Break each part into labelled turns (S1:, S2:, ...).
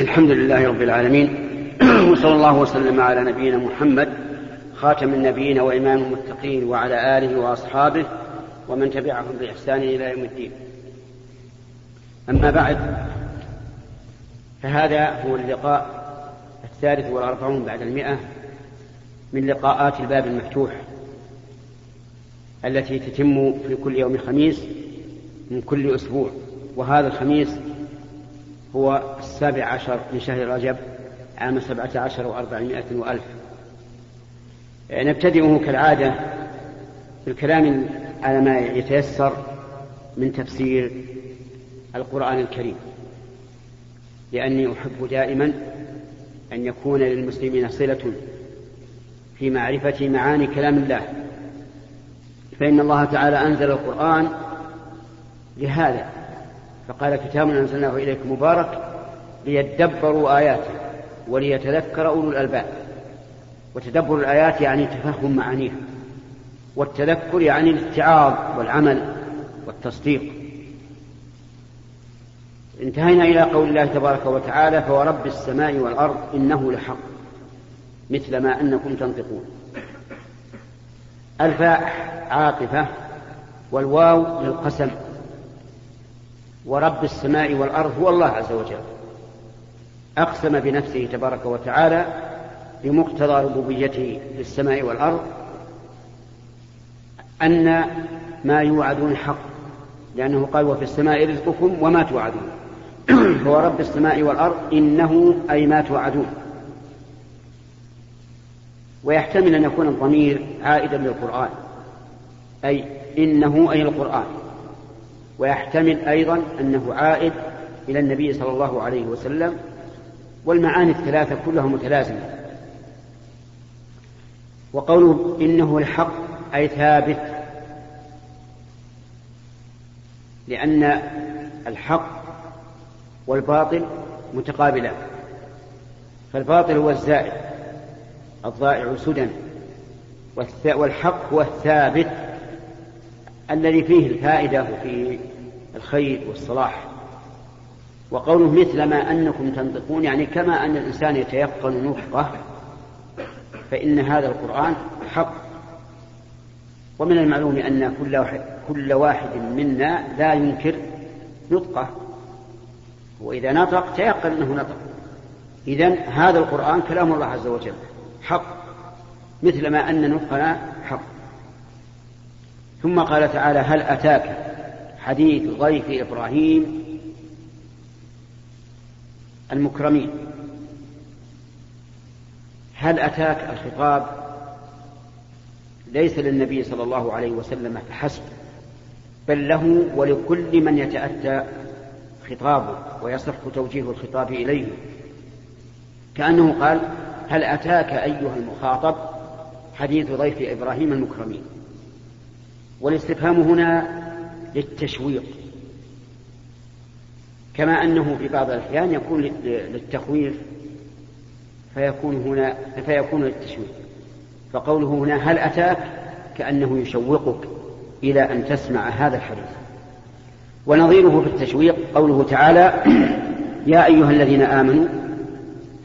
S1: الحمد لله رب العالمين. وصلى الله وسلم على نبينا محمد خاتم النبيين وإمام المتقين وعلى آله وأصحابه ومن تبعهم بإحسان إلى يوم الدين. أما بعد فهذا هو اللقاء الثالث والأربعون بعد المئة من لقاءات الباب المفتوح التي تتم في كل يوم خميس من كل أسبوع. وهذا الخميس هو السابع عشر من شهر رجب عام سبعة عشر وأربعمائة وألف. نبتدئه كالعادة بالكلام على ما يتيسر من تفسير القرآن الكريم. لأني أحب دائما أن يكون للمسلمين صلة في معرفة معاني كلام الله. فإن الله تعالى أنزل القرآن لهذا. فقال كتاب أنزلناه إليكم مبارك ليدبروا آياته وليتذكر أولو الألباب. وتدبر الآيات يعني تفهم معانيها والتذكر يعني الاتعاظ والعمل والتصديق. انتهينا إلى قول الله تبارك وتعالى فورب السماء والأرض إنه لحق مثل ما أنكم تنطقون. الفاء عاطفة والواو للقسم. ورب السماء والأرض هو الله عز وجل. أقسم بنفسه تبارك وتعالى بمقتضى ربوبيته للسماء والأرض أن ما يوعدون حق لأنه قال وفي السماء رزقكم وما توعدون. هو رب السماء والأرض إنه أي ما توعدون. ويحتمل أن يكون الضمير عائدا للقرآن أي إنه أي القرآن. ويحتمل أيضا أنه عائد إلى النبي صلى الله عليه وسلم والمعاني الثلاثة كلها متلازمة. وقوله إنه الحق أي ثابت لأن الحق والباطل متقابلان فالباطل هو الزائد الضائع سدى والحق هو الثابت الذي فيه الفائدة وفيه الخير والصلاح. وقوله مثل ما أنكم تنطقون يعني كما أن الإنسان يتيقن نطقه فإن هذا القرآن حق. ومن المعلوم أن كل واحد, كل واحد منا لا ينكر نطقه. وإذا نطق تيقن أنه نطق. إذا هذا القرآن كلام الله عز وجل. حق. مثل ما أن نطقنا حق. ثم قال تعالى هل أتاك حديث ضيف إبراهيم المكرمين. هل أتاك الخطاب؟ ليس للنبي صلى الله عليه وسلم فحسب بل له ولكل من يتأتى خطابه ويصح توجيه الخطاب إليه. كأنه قال هل أتاك أيها المخاطب؟ حديث ضيف إبراهيم المكرمين. والاستفهام هنا للتشويق. كما أنه في بعض الأحيان يكون للتخويف فيكون هنا فيكون للتشويق. فقوله هنا هل أتاك؟ كأنه يشوقك إلى أن تسمع هذا الحديث. ونظيره في التشويق قوله تعالى يا أيها الذين آمنوا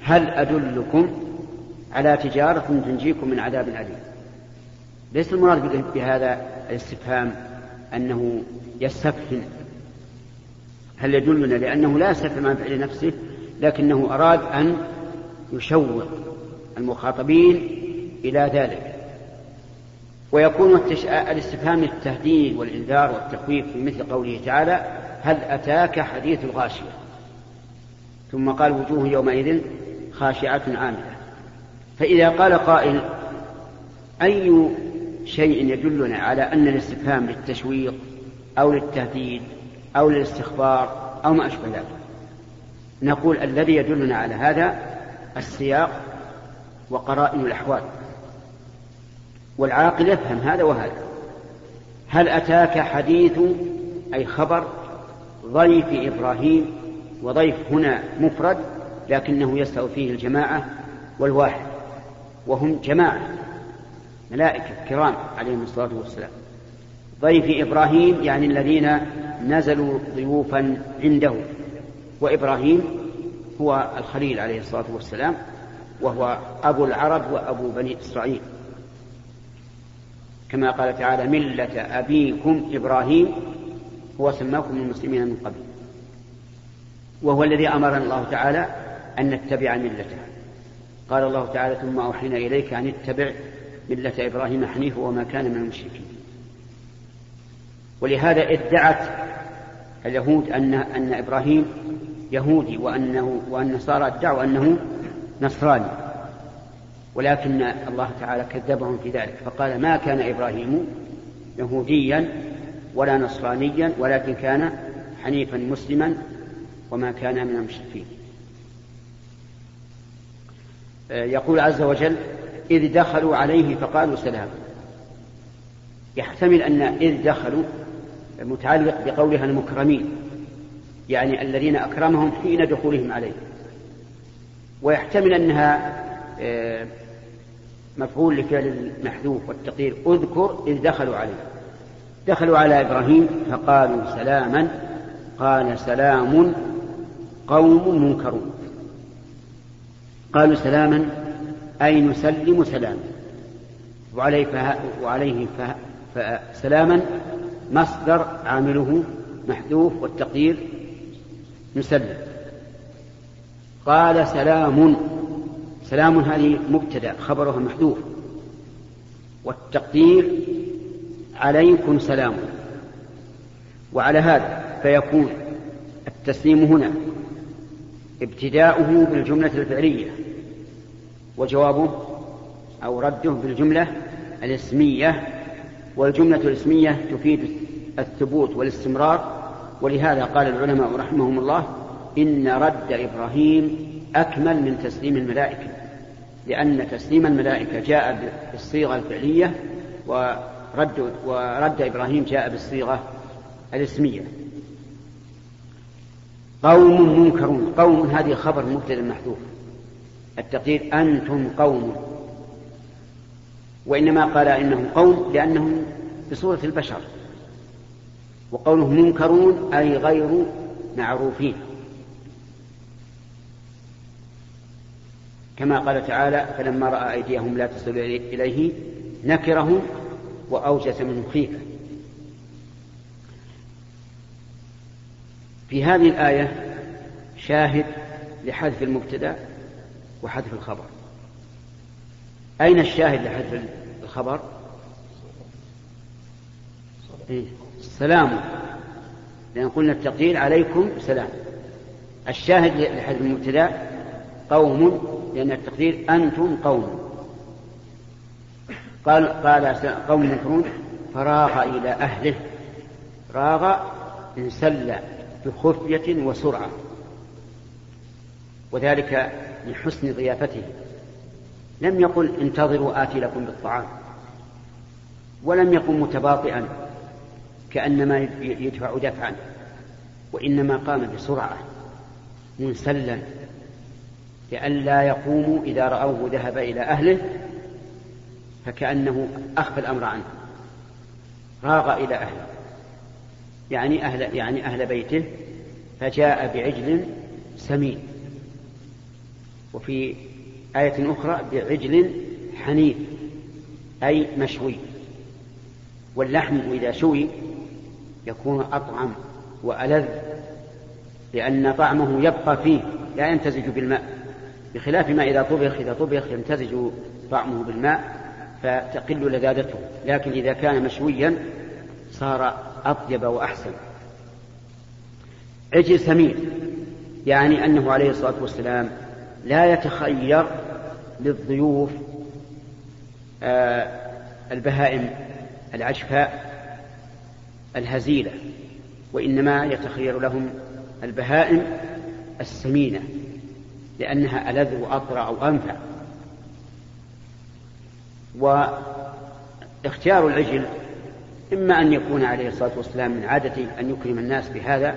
S1: هل أدلكم على تجارة تنجيكم من عذاب أليم؟ ليس المراد بهذا الاستفهام أنه يستفهم هل يدلنا لأنه لا يستفهم عن فعل نفسه لكنه أراد أن يشوق المخاطبين إلى ذلك. ويكون. الاستفهام للتهديد والإنذار والتخويف في مثل قوله تعالى هل أتاك حديث الغاشية؟ ثم قال وجوه يومئذ خاشعة عاملة. فإذا قال قائل أي شيء يدلنا على أن الاستفهام للتشويق أو للتهديد أو للاستخبار أو ما أشبه ذلك. نقول الذي يدلنا على هذا السياق وقرائن الأحوال. والعاقل يفهم هذا وهذا. هل أتاك حديث أي خبر ضيف إبراهيم وضيف هنا مفرد لكنه يستوي فيه الجماعة والواحد وهم جماعة؟ ملائكة كرام عليهم الصلاة والسلام. ضيف إبراهيم يعني الذين نزلوا ضيوفا عنده. وإبراهيم هو الخليل عليه الصلاة والسلام وهو أبو العرب وأبو بني إسرائيل. كما قال تعالى ملة أبيكم إبراهيم هو سماكم المسلمين من قبل. وهو الذي أمرنا الله تعالى أن نتبع ملته. قال الله تعالى ثم أوحينا إليك أن اتبع ملة إبراهيم حنيفا وما كان من المشركين. ولهذا ادعت اليهود أن أن إبراهيم يهودي وأنه وأن النصارى ادعوا أنه نصراني. ولكن الله تعالى كذبهم في ذلك فقال ما كان إبراهيم يهوديا ولا نصرانيا ولكن كان حنيفا مسلما وما كان من المشركين. يقول عز وجل إذ دخلوا عليه فقالوا سلام. يحتمل أن إذ دخلوا متعلق بقولها المكرمين يعني الذين أكرمهم حين دخولهم عليه. ويحتمل أنها آه، مفعول لفعل المحذوف والتقدير اذكر إذ دخلوا عليه. دخلوا على إبراهيم فقالوا سلاما قال سلام قوم منكرون. قالوا سلاما أي نسلم سلاما. وعليه, فه... وعليه فه... فسلاما مصدر عامله محذوف والتقدير نسلم قال سلام. سلام هذه مبتدا خبرها محذوف. والتقدير عليكم سلام. وعلى هذا فيكون التسليم هنا ابتداؤه بالجملة الفعلية. وجوابه أو رده بالجملة الاسمية والجملة الاسمية تفيد الثبوت والاستمرار. ولهذا قال العلماء رحمهم الله إن رد إبراهيم أكمل من تسليم الملائكة لأن تسليم الملائكة جاء بالصيغة الفعلية ورد, ورد إبراهيم جاء بالصيغة الاسمية. قوم منكرون قوم هذه خبر مبتدأ محذوف. التقدير أنتم قوم. وإنما قال إنهم قوم لأنهم بصورة البشر. وقوله منكرون أي غير معروفين. كما قال تعالى فلما رأى أيديهم لا تصل إليه نكرهم وأوجس منهم خيفة. في هذه الآية شاهد لحذف المبتدأ وحذف الخبر. أين الشاهد لحذف الخبر؟ إيه؟ سلام. لأن قلنا التقدير عليكم سلام. الشاهد لحذف المبتدأ قوم لأن التقدير أنتم قوم. قال قال قوم منكرون فراغ إلى أهله. راغ انسل بخفية وسرعة. وذلك من حسن ضيافته. لم يقل انتظروا آتي لكم بالطعام. ولم يقم متباطئا كأنما يدفع دفعا وإنما قام بسرعة منسلا لئلا يقوموا إذا رأوه ذهب إلى أهله فكأنه أخفى الأمر عنه. راغ إلى أهله يعني أهل يعني أهل بيته فجاء بعجل سمين. وفي آية أخرى بعجل حنيف أي مشوي. واللحم إذا شوي يكون أطعم وألذ لأن طعمه يبقى فيه لا يمتزج بالماء. بخلاف ما إذا طبخ إذا طبخ يمتزج طعمه بالماء فتقل لذاذته لكن إذا كان مشويا صار أطيب وأحسن. عجل سمين يعني أنه عليه الصلاة والسلام لا يتخير للضيوف آه البهائم العشفاء الهزيلة وإنما يتخير لهم البهائم السمينة لأنها ألذ وأطرى أو أنفع. واختيار العجل إما أن يكون عليه الصلاة والسلام من عادته أن يكرم الناس بهذا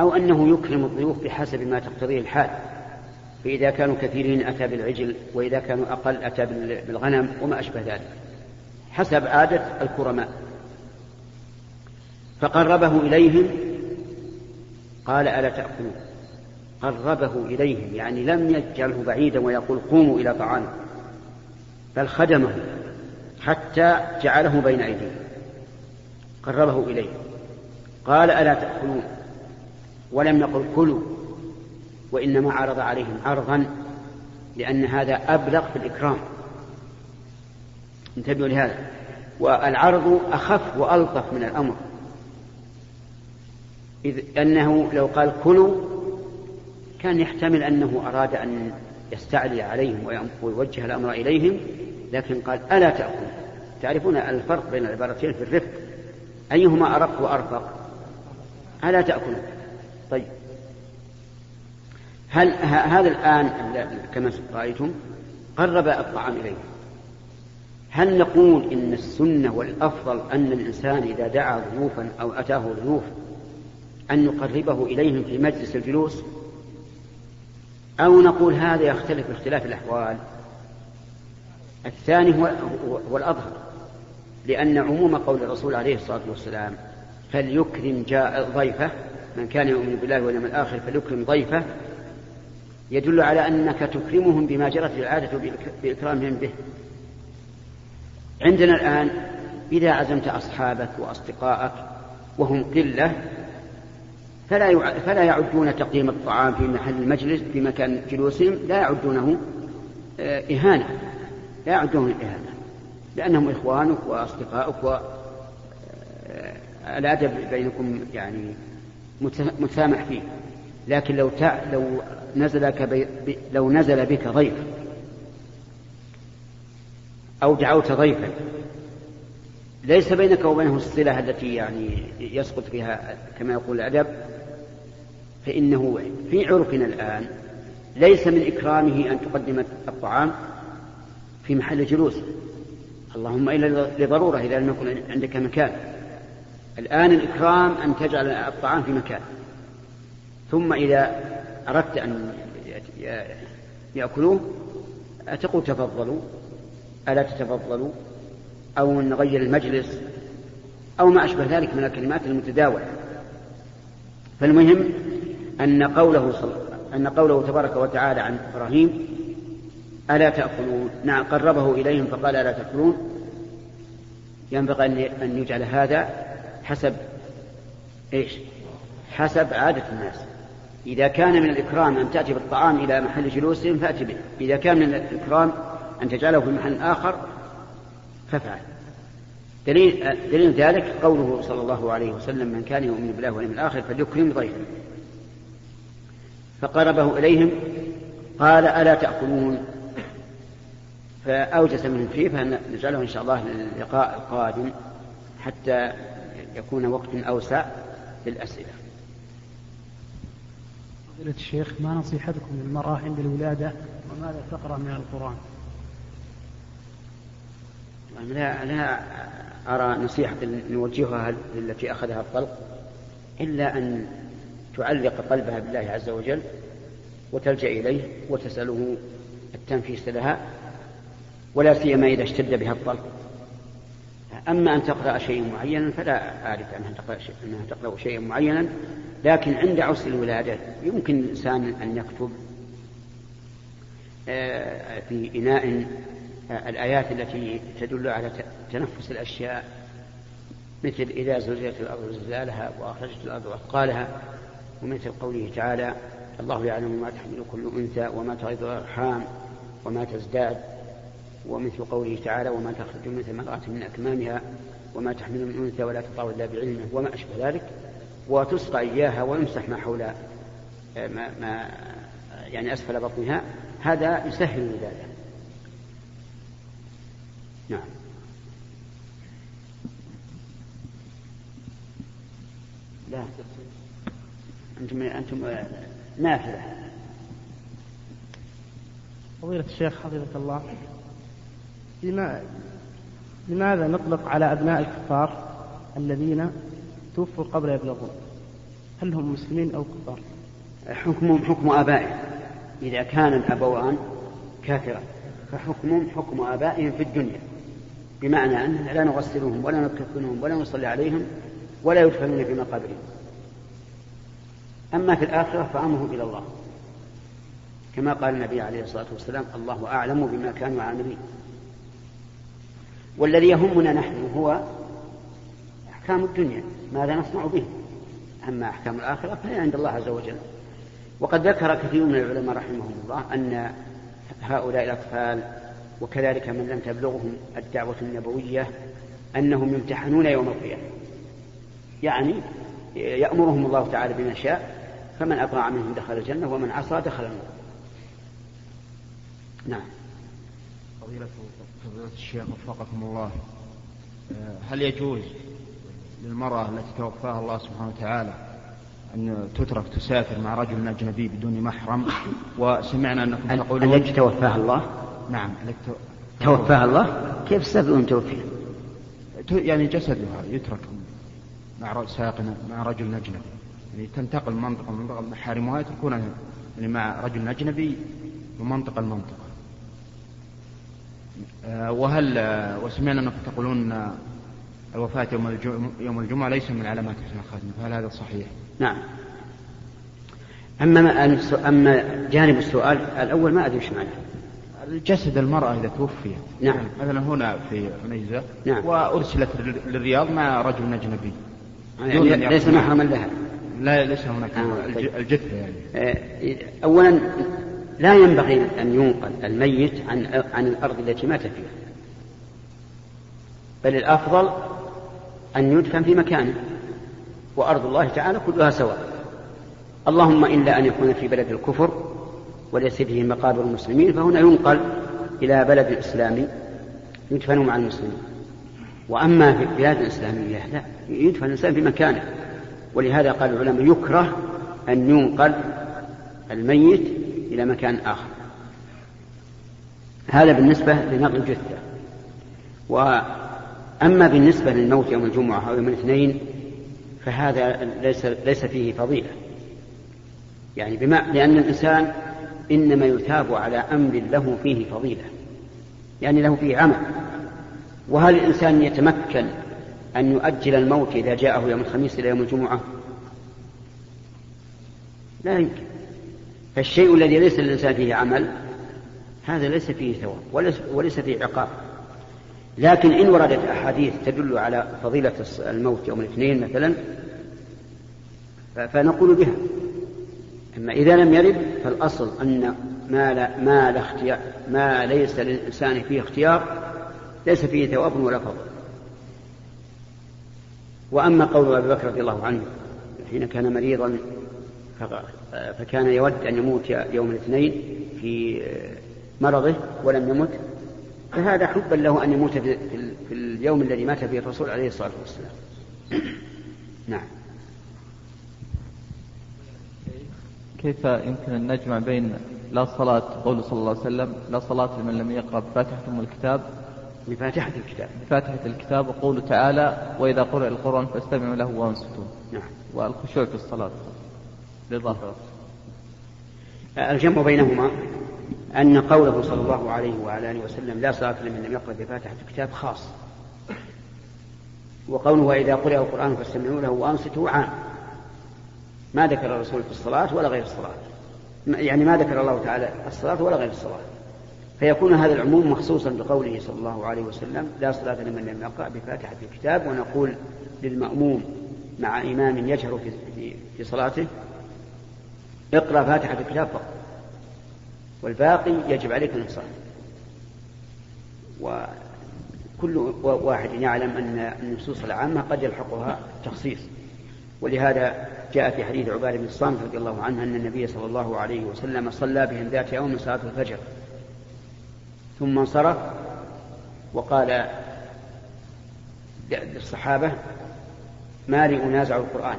S1: أو أنه يكرم الضيوف بحسب ما تقتضيه الحال. فإذا كانوا كثيرين أتى بالعجل وإذا كانوا أقل أتى بالغنم وما أشبه ذلك حسب عادة الكرماء. فقربه إليهم قال ألا تأكلون؟ قربه إليهم يعني لم يجعله بعيدا ويقول قوموا إلى طعام بل خدمه حتى جعله بين أيديهم. قربه إليه قال ألا تأكلون؟ ولم يقل كلوا. وإنما عرض عليهم عرضا لأن هذا أبلغ في الإكرام. انتبهوا لهذا. والعرض أخف وألطف من الأمر. إذ أنه لو قال كلوا كان يحتمل أنه أراد أن يستعلي عليهم ويوجه الأمر إليهم لكن قال ألا تأكلوا. تعرفون الفرق بين العبارتين في الرفق؟ أيهما أرق وأرفق؟ ألا تأكلوا. هل هذا الآن كما رأيتم قرب الطعام إليه. هل نقول إن السنة والأفضل أن الإنسان إذا دعا ضيوفا أو أتاه ضيوف أن يقربه إليهم في مجلس الجلوس؟ أو نقول هذا يختلف باختلاف الأحوال؟ الثاني هو, هو الأظهر لأن عموم قول الرسول عليه الصلاة والسلام فليكرم جاء ضيفه من كان يؤمن بالله واليوم الآخر فليكرم ضيفه يدل على أنك تكرمهم بما جرت العادة بإكرامهم به. عندنا الآن إذا عزمت أصحابك وأصدقائك وهم قلة فلا فلا يعدون تقديم الطعام في محل المجلس في مكان جلوسهم لا يعدونه آه، إهانة. لا يعدونه إهانة لأنهم إخوانك وأصدقائك والأدب آه، بينكم يعني متسامح فيه. لكن لو تع... لو نزلك ب... لو نزل بك ضيف أو دعوت ضيفا ليس بينك وبينه الصلة التي يعني يسقط فيها كما يقول الأدب فإنه في عرفنا الآن ليس من إكرامه أن تقدم الطعام في محل جلوس. اللهم إلا لضرورة إذا لم يكن عندك مكان. الآن الإكرام أن تجعل الطعام في مكان. ثم إذا أردت أن يأكلوه تقول تفضلوا. ألا تتفضلوا؟ أو نغير المجلس؟ أو ما أشبه ذلك من الكلمات المتداولة. فالمهم أن قوله صل... أن قوله تبارك وتعالى عن إبراهيم ألا تأكلون؟ نعم قربه إليهم فقال ألا تأكلون؟ ينبغي أن يجعل هذا حسب إيش؟ حسب عادة الناس. إذا كان من الإكرام أن تأتي بالطعام إلى محل جلوسهم فأتي به. إذا كان من الإكرام أن تجعله في محل آخر فافعل. دليل, دليل ذلك قوله صلى الله عليه وسلم من كان يؤمن بالله واليوم الآخر فليكرم ضيفه. فقربه إليهم قال ألا تأكلون؟ فأوجس منهم فيه فنجعله إن شاء الله للقاء القادم حتى يكون وقت أوسع للأسئلة.
S2: فضيلة الشيخ ما نصيحتكم للمرأة عند الولادة وماذا تقرأ من القرآن؟
S1: لا لا أرى نصيحة نوجهها التي أخذها الطلق إلا أن تعلق قلبها بالله عز وجل وتلجأ إليه وتسأله التنفيس لها ولا سيما إذا اشتد بها الطلق. أما أن تقرأ شيء معينا فلا أعرف أنها تقرأ, شيء أنها تقرأ شيئا معينا. لكن عند عسر الولادة يمكن الإنسان أن يكتب آه، في إناء آه، الآيات التي تدل على تنفس الأشياء مثل إذا زلزلت الأرض زلزالها وأخرجت الأرض أثقالها. ومثل قوله تعالى الله يعلم ما تحمل كل أنثى وما تغيض الأرحام وما تزداد. ومثل قوله تعالى وما تخرج من ثمرات من أكمامها وما تحمل من أنثى ولا تطاول إلا بعلمه وما أشبه ذلك وتسقى إياها ويمسح ما حول ما, ما يعني أسفل بطنها هذا يسهل الولادة. نعم. لا. أنتم أنتم نافلة
S2: فضيلة الشيخ حفظك الله. لماذا نطلق على أبناء الكفار الذين توفوا قبل يبلغون هل هم مسلمين أو كفار؟
S1: حكمهم حكم آبائهم. إذا كان الأبوان كافرا فحكمهم حكم آبائهم في الدنيا. بمعنى أننا لا نغسلهم ولا نكفنهم ولا نصلي عليهم ولا يدفنون في مقابرهم. أما في الآخرة فأمرهم إلى الله. كما قال النبي عليه الصلاة والسلام الله أعلم بما كانوا عاملين. والذي يهمنا نحن هو أحكام الدنيا ماذا نصنع به؟ أما أحكام الآخرة فهي عند الله عز وجل. وقد ذكر كثير من العلماء رحمهم الله أن هؤلاء الأطفال وكذلك من لم تبلغهم الدعوة النبوية أنهم يمتحنون يوم القيامة. يعني يأمرهم الله تعالى بما شاء فمن أطاع منهم دخل الجنة ومن عصى دخل النار.
S3: نعم. فضيلة فضيلة الشيخ وفقكم الله. آه، هل يجوز للمرأة التي توفاها الله سبحانه وتعالى أن تترك تسافر مع رجل أجنبي بدون محرم؟ وسمعنا أنكم
S1: تقولون التي توفاها الله؟
S3: نعم
S1: توفاها الله؟ كيف تسافر توفيها
S3: يعني جسدها يترك مع ساقنا مع رجل أجنبي. يعني تنتقل من منطقة من منطقة محارمها يتركونها يعني مع رجل أجنبي من منطقة لمنطقة وهل آه، وسمعنا أنكم تقولون الوفاة يوم الجمعة, ليس من علامات حسن الخاتمة فهل هذا صحيح؟
S1: نعم. أما أما جانب السؤال الأول ما أدري إيش معناه
S3: جسد المرأة إذا توفي
S1: نعم.
S3: مثلا هنا في عنيزة نعم. وأرسلت للرياض مع رجل أجنبي.
S1: يعني ليس محرما لها.
S3: لا ليس هناك آه طيب. الجثة يعني.
S1: آه أولا لا ينبغي أن ينقل الميت عن عن الأرض التي مات فيها. بل الأفضل أن يدفن في مكانه وأرض الله تعالى كلها سواء. اللهم إلا أن يكون في بلد الكفر وليس فيه مقابر المسلمين فهنا ينقل إلى بلد إسلامي يدفن مع المسلمين. وأما في البلاد الإسلامية لا يدفن الإنسان في مكانه. ولهذا قال العلماء يكره أن ينقل الميت إلى مكان آخر. هذا بالنسبة لنقل الجثة. وأما بالنسبة للموت يوم الجمعة أو يوم الاثنين فهذا ليس ليس فيه فضيلة. يعني بما لأن الإنسان إنما يثاب على أمر له فيه فضيلة. يعني له فيه عمل. وهل الإنسان يتمكن أن يؤجل الموت إذا جاءه يوم الخميس إلى يوم الجمعة؟ لا يمكن. فالشيء الذي ليس للإنسان فيه عمل هذا ليس فيه ثواب وليس فيه عقاب. لكن إن وردت أحاديث تدل على فضيلة الموت يوم الاثنين مثلا فنقول بها. أما إذا لم يرد فالأصل أن ما لا ما لا اختيار ما ليس للإنسان فيه اختيار ليس فيه ثواب ولا فضل. وأما قول أبي بكر رضي الله عنه حين كان مريضا فكان يود أن يموت يوم الاثنين في مرضه ولم يمت فهذا حبا له أن يموت في اليوم الذي مات فيه الرسول عليه الصلاة والسلام. نعم.
S4: كيف يمكن أن نجمع بين لا صلاة قول صلى الله عليه وسلم لا صلاة لمن لم يقرأ بفاتحة أم الكتاب؟
S1: بفاتحة الكتاب.
S4: بفاتحة الكتاب وقوله تعالى وإذا قرأ القرآن فاستمعوا له وأنصتوا.
S1: نعم.
S4: والخشوع في الصلاة. للظاهرة
S1: الجمع بينهما أن قوله صلى الله عليه وعلى آله وسلم لا صلاة لمن لم يقرأ بفاتحة الكتاب خاص. وقوله وإذا قرأ القرآن فاستمعوا له وأنصتوا عام. ما ذكر الرسول في الصلاة ولا غير الصلاة. يعني ما ذكر الله تعالى الصلاة ولا غير الصلاة. فيكون هذا العموم مخصوصا بقوله صلى الله عليه وسلم لا صلاة لمن لم يقرأ بفاتحة الكتاب ونقول للمأموم مع إمام يجهر في صلاته اقرأ فاتحة الكتاب فقط. والباقي يجب عليك الإنصات وكل واحد يعلم أن النصوص العامة قد يلحقها تخصيص. ولهذا جاء في حديث عبادة بن الصامت رضي الله عنه أن النبي صلى الله عليه وسلم صلى بهم ذات يوم صلاة الفجر. ثم انصرف وقال للصحابة ما لي أنازع القرآن.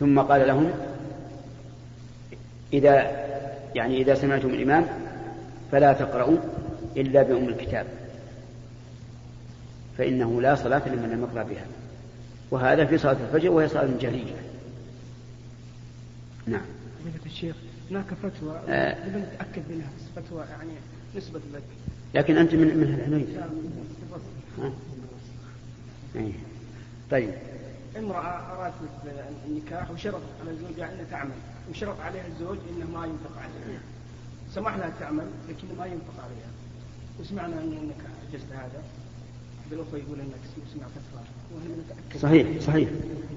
S1: ثم قال لهم إذا يعني إذا سمعتم الإمام فلا تقرأوا إلا بأم الكتاب فإنه لا صلاة لمن لم يقرأ بها وهذا في صلاة الفجر وهي صلاة جهرية. نعم.
S2: الشيخ هناك فتوى آه. نتأكد منها فتوى يعني نسبة لك.
S1: لكن أنت من من الحنين إيه. طيب.
S2: امرأة أرادت النكاح وشرطت على زوجها أن تعمل
S5: وشرط عليها الزوج إنه ما ينفق عليها. سمح لها تعمل لكن ما ينفق عليها. وسمعنا إنك عجزت هذا. بالأخوة يقول إنك سمعت فتوى
S1: صحيح صحيح.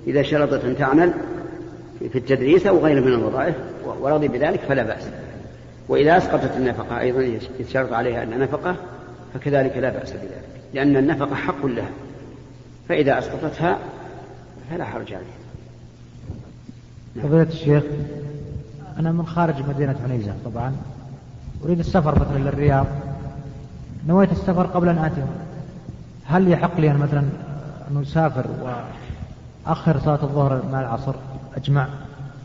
S1: إذا شرطت أن تعمل في التدريس أو غيره من الوظائف ورضي بذلك فلا بأس. وإذا أسقطت النفقة أيضا يشترط عليها أن نفقة فكذلك لا بأس بذلك لأن النفقة حق لها. فإذا أسقطتها فلا حرج عليها
S6: نعم. فضيلة الشيخ أنا من خارج مدينة عنيزة طبعا. أريد السفر مثلا للرياض. نويت السفر قبل أن آتي. هل يحق لي أن مثلا أن أسافر وأخر صلاة الظهر مع العصر؟ أجمع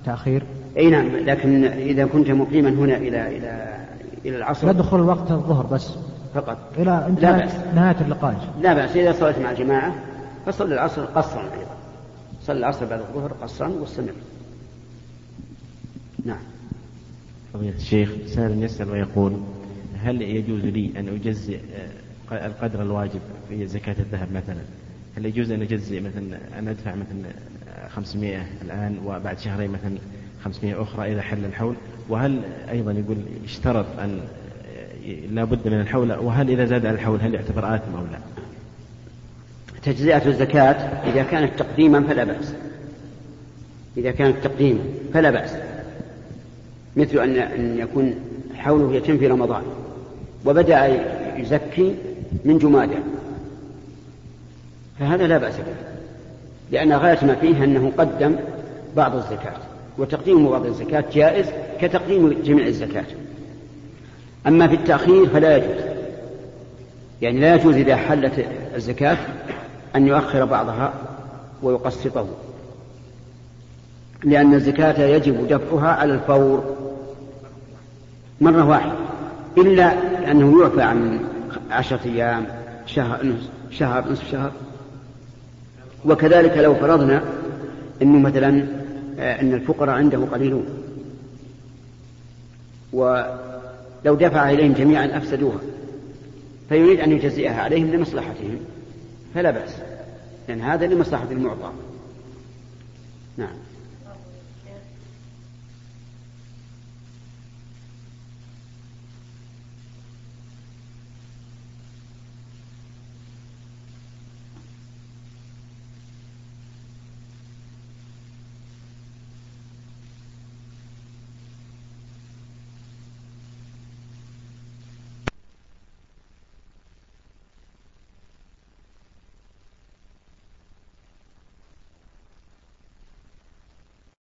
S6: تأخير؟
S1: أي نعم لكن إذا كنت مقيما هنا إلى إلى إلى العصر.
S6: يدخل وقت الظهر بس.
S1: فقط.
S6: إلى انتهاء نهاية اللقاء.
S1: لا بأس. إذا صليت مع الجماعة فصل العصر قصرا. أيضا صلي العصر بعد الظهر قصرا واستمر. نعم.
S7: فضيلة الشيخ سائل يسأل ويقول هل يجوز لي أن أجزئ آه، القدر الواجب في زكاة الذهب مثلا؟ هل يجوز أن أجزئ مثلا أن أدفع مثلا 500 الآن وبعد شهرين مثلا 500 أخرى إذا حل الحول؟ وهل أيضا يقول يشترط أن آه، لا بد من الحول؟ وهل إذا زاد الحول هل يعتبر آثم أو لا؟
S1: تجزئة الزكاة إذا كانت تقديما فلا بأس. إذا كانت تقديما فلا بأس. مثل أن أن يكون حوله يتم في رمضان. وبدأ يزكي من جمادة فهذا لا بأس به. لأن غاية ما فيه أنه قدم بعض الزكاة. وتقديم بعض الزكاة جائز كتقديم جميع الزكاة. أما في التأخير فلا يجوز. يعني لا يجوز إذا حلت الزكاة أن يؤخر بعضها ويقسطه لأن الزكاة يجب دفعها على الفور مرة واحدة إلا أنه يعفى عن عشرة أيام شهر نصف شهر نصف شهر. وكذلك لو فرضنا أنه مثلا آه، أن الفقراء عنده قليلون ولو دفع إليهم جميعا أفسدوها فيريد أن يجزئها عليهم لمصلحتهم. فلا بأس. لأن هذا لمصلحة المعطى. نعم.